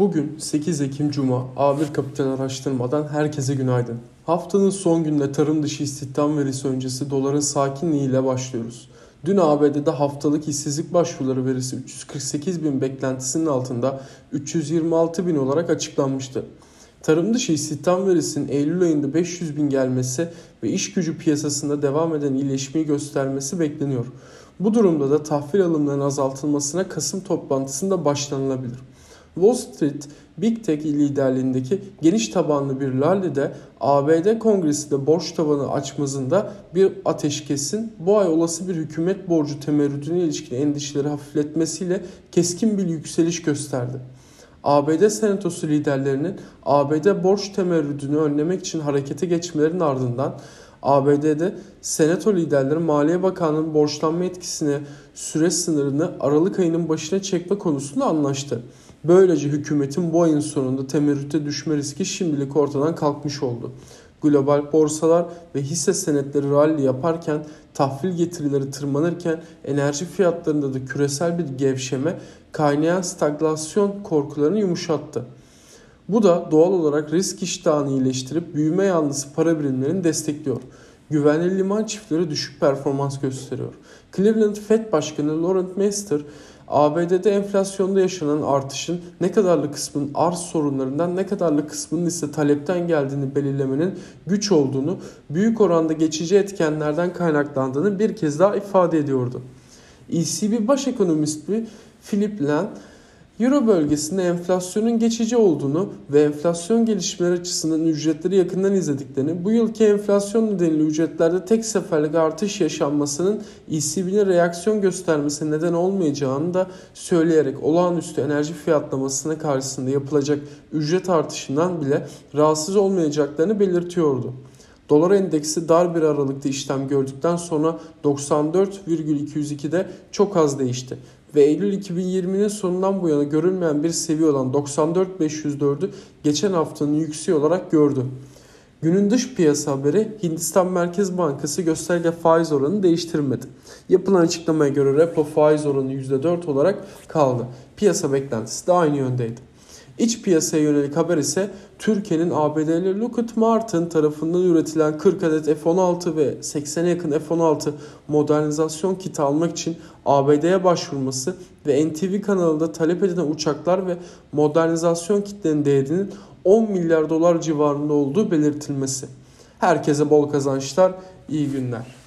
Bugün 8 Ekim Cuma A1 Kapital Araştırmadan herkese günaydın. Haftanın son gününe tarım dışı istihdam verisi öncesi doların sakinliğiyle başlıyoruz. Dün ABD'de haftalık işsizlik başvuruları verisi 348 bin beklentisinin altında 326 bin olarak açıklanmıştı. Tarım dışı istihdam verisinin Eylül ayında 500 bin gelmesi ve iş gücü piyasasında devam eden iyileşmeyi göstermesi bekleniyor. Bu durumda da tahvil alımlarının azaltılmasına Kasım toplantısında başlanılabilir. Wall Street Big Tech liderliğindeki geniş tabanlı bir rallide ABD Kongresi'de borç tavanı açmazında bir ateşkesin bu ay olası bir hükümet borcu temerrüdüne ilişkin endişeleri hafifletmesiyle keskin bir yükseliş gösterdi. ABD Senatosu liderlerinin ABD borç temerrüdünü önlemek için harekete geçmelerinin ardından ABD'de Senato liderleri Maliye Bakanlığı'nın borçlanma etkisine süre sınırını Aralık ayının başına çekme konusunda anlaştı. Böylece hükümetin bu ayın sonunda temerrüte düşme riski şimdilik ortadan kalkmış oldu. Global borsalar ve hisse senetleri rally yaparken, tahvil getirileri tırmanırken enerji fiyatlarında da küresel bir gevşeme kaynayan stagflasyon korkularını yumuşattı. Bu da doğal olarak risk iştahını iyileştirip büyüme yanlısı para birimlerini destekliyor. Güvenli liman çiftleri düşük performans gösteriyor. Cleveland Fed Başkanı Laurent Mester ABD'de enflasyonda yaşanan artışın ne kadarlık kısmın arz sorunlarından ne kadarlık kısmının ise talepten geldiğini belirlemenin güç olduğunu, büyük oranda geçici etkenlerden kaynaklandığını bir kez daha ifade ediyordu. ECB baş ekonomisti Philip Land Euro bölgesinde enflasyonun geçici olduğunu ve enflasyon gelişmeleri açısından ücretleri yakından izlediklerini, bu yılki enflasyon nedeniyle ücretlerde tek seferlik artış yaşanmasının ECB'nin reaksiyon göstermesi neden olmayacağını da söyleyerek olağanüstü enerji fiyatlamasına karşısında yapılacak ücret artışından bile rahatsız olmayacaklarını belirtiyordu. Dolar endeksi dar bir aralıkta işlem gördükten sonra 94,202'de çok az değişti ve Eylül 2020'nin sonundan bu yana görülmeyen bir seviye olan 94.504'ü geçen haftanın yükseği olarak gördü. Günün dış piyasa haberi Hindistan Merkez Bankası gösterge faiz oranını değiştirmedi. Yapılan açıklamaya göre repo faiz oranı %4 olarak kaldı. Piyasa beklentisi de aynı yöndeydi. İç piyasaya yönelik haber ise Türkiye'nin ABD'li Lockheed Martin tarafından üretilen 40 adet F-16 ve 80'e yakın F-16 modernizasyon kiti almak için ABD'ye başvurması ve NTV kanalında talep edilen uçaklar ve modernizasyon kitlerinin değerinin 10 milyar dolar civarında olduğu belirtilmesi. Herkese bol kazançlar, iyi günler.